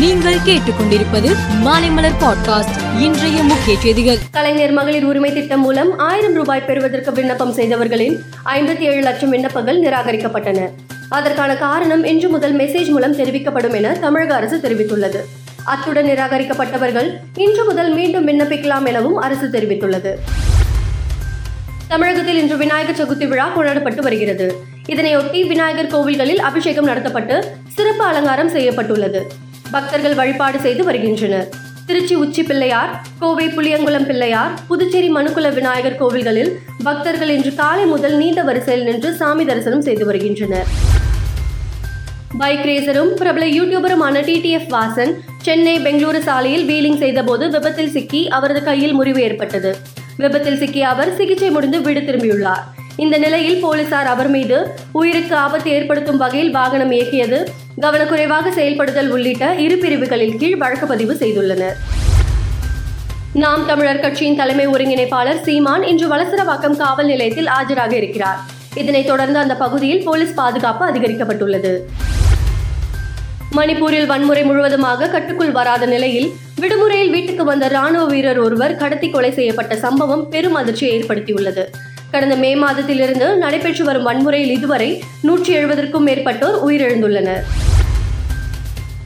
நீங்கள் கேட்டுக்கொண்டிருப்பது மாலைமலர் பாட்காஸ்ட். இன்றைய முக்கிய செய்திகள். கலைஞர் மகளிர் உரிமை திட்டம் மூலம் ஆயிரம் ரூபாய் பெறுவதற்கு விண்ணப்பம் செய்தவர்களின் ஐம்பத்தி ஏழு லட்சம் விண்ணப்பங்கள் நிராகரிக்கப்பட்டன. அதற்கான காரணம் இன்று முதல் மெசேஜ் மூலம் தெரிவிக்கப்படும் என தமிழக அரசு தெரிவித்துள்ளது. அத்துடன் நிராகரிக்கப்பட்டவர்கள் இன்று முதல் மீண்டும் விண்ணப்பிக்கலாம் எனவும் அரசு தெரிவித்துள்ளது. தமிழகத்தில் இன்று விநாயகர் சதுர்த்தி விழா கொண்டாடப்பட்டு வருகிறது. இதனையொட்டி விநாயகர் கோவில்களில் அபிஷேகம் நடத்தப்பட்டு சிறப்பு அலங்காரம் செய்யப்பட்டுள்ளது. பக்தர்கள் வழிபாடு செய்து வருகின்றனர். திருச்சி உச்சி பிள்ளையார் கோவை புளியங்குளம் பிள்ளையார் புதுச்சேரி மனுக்குல விநாயகர் கோவில்களில் பக்தர்கள் இன்று காலை முதல் நீண்ட வரிசையில் நின்று சாமி தரிசனம் செய்து வருகின்றனர். பைக் ரேசரும் பிரபல யூடியூபருமான டிடிஎஃப் வாசன் சென்னை பெங்களூரு சாலையில் வீலிங் செய்தபோது விபத்தில் சிக்கி அவரது கையில் முறிவு ஏற்பட்டது. விபத்தில் சிக்கிய அவர் சிகிச்சை முடிந்து வீடு திரும்பியுள்ளார். இந்த நிலையில் போலீசார் அவர் மீது உயிருக்கு ஆபத்து ஏற்படுத்தும் வகையில் வாகனம் இயக்கியது கவனக்குறைவாக செயல்படுதல் உள்ளிட்ட இரு பிரிவுகளின் கீழ் வழக்கு பதிவு செய்துள்ளனர். நாம் தமிழர் கட்சியின் தலைமை ஒருங்கிணைப்பாளர் சீமான் இன்று வலசரவாக்கம் காவல் நிலையத்தில் ஆஜராக இருக்கிறார். இதனைத் தொடர்ந்து அந்த பகுதியில் போலீஸ் பாதுகாப்பு அதிகரிக்கப்பட்டுள்ளது. மணிப்பூரில் வன்முறை முழுவதுமாக கட்டுக்குள் வராத நிலையில் விடுமுறையில் வீட்டுக்கு வந்த ராணுவ வீரர் ஒருவர் கடத்தி கொலை செய்யப்பட்ட சம்பவம் பெரும் அதிர்ச்சியை ஏற்படுத்தியுள்ளது. கடந்த மே மாதத்திலிருந்து நடைபெற்று வரும் வன்முறையில் இதுவரை நூற்றி எழுபதற்கும் மேற்பட்டோர் உயிரிழந்துள்ளனர்.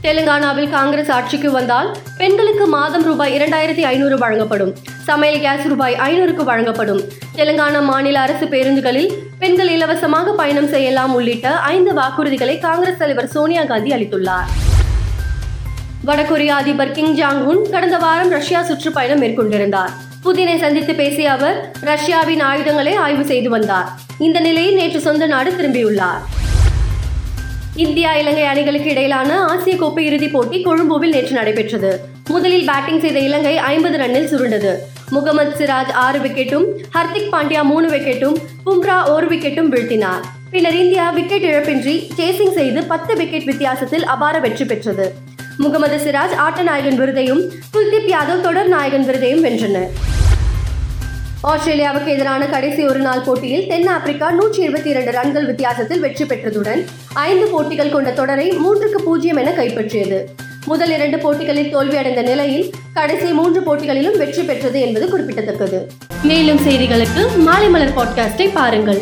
தெலுங்கானாவில் காங்கிரஸ் ஆட்சிக்கு வந்தால் பெண்களுக்கு மாதம் ரூபாய் இரண்டாயிரத்தி ஐநூறு வழங்கப்படும். சமையல் கேஸ் ரூபாய் ஐநூறுக்கு வழங்கப்படும். தெலுங்கானா மாநில அரசு பேருந்துகளில் பெண்கள் இலவசமாக பயணம் செய்யலாம் உள்ளிட்ட ஐந்து வாக்குறுதிகளை காங்கிரஸ் தலைவர் சோனியா காந்தி அளித்துள்ளார். வடகொரிய அதிபர் கிங் ஜாங் உன் கடந்த வாரம் ரஷ்யா சுற்றுப்பயணம் மேற்கொண்டிருந்தார். புதினை சந்தித்து பேசிய அவர் ரஷ்யாவின் ஆயுதங்களை ஆய்வு செய்து வந்தார். இந்த நிலையில் நேற்று சொந்த நாடு திரும்பியுள்ளார். இந்தியா இலங்கை அணிகளுக்கு இடையிலான ஆசிய கோப்பை இறுதிப் போட்டி கொழும்புவில் நேற்று நடைபெற்றது. முதலில் பேட்டிங் செய்த இலங்கை ஐம்பது ரன்னில் சுருண்டது. முகமது சிராஜ் ஆறு விக்கெட்டும் ஹர்திக் பாண்டியா மூணு விக்கெட்டும் பும்ரா ஒரு விக்கெட்டும் வீழ்த்தினார். பின்னர் இந்தியா விக்கெட் இழப்பின்றி சேசிங் செய்து பத்து விக்கெட் வித்தியாசத்தில் அபார வெற்றி பெற்றது. முகமது சிராஜ் ஆட்ட நாயகன் விருதையும் குல்தீப் யாதவ் தொடர் நாயகன் விருதையும் வென்றனர். ஆஸ்திரேலியாவுக்கு எதிரான கடைசி ஒரு நாள் போட்டியில் தென்னாப்பிரிக்கா நூற்றி இருபத்தி இரண்டு ரன்கள் வித்தியாசத்தில் வெற்றி பெற்றதுடன் ஐந்து போட்டிகள் கொண்ட தொடரை மூன்றுக்கு பூஜ்ஜியம் என கைப்பற்றியது. முதல் இரண்டு போட்டிகளில் தோல்வியடைந்த நிலையில் கடைசி மூன்று போட்டிகளிலும் வெற்றி பெற்றது என்பது குறிப்பிடத்தக்கது. மேலும் செய்திகளுக்கு மாலை மலர் பாட்காஸ்டை பாருங்கள்.